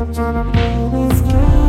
I'm trying to make this game.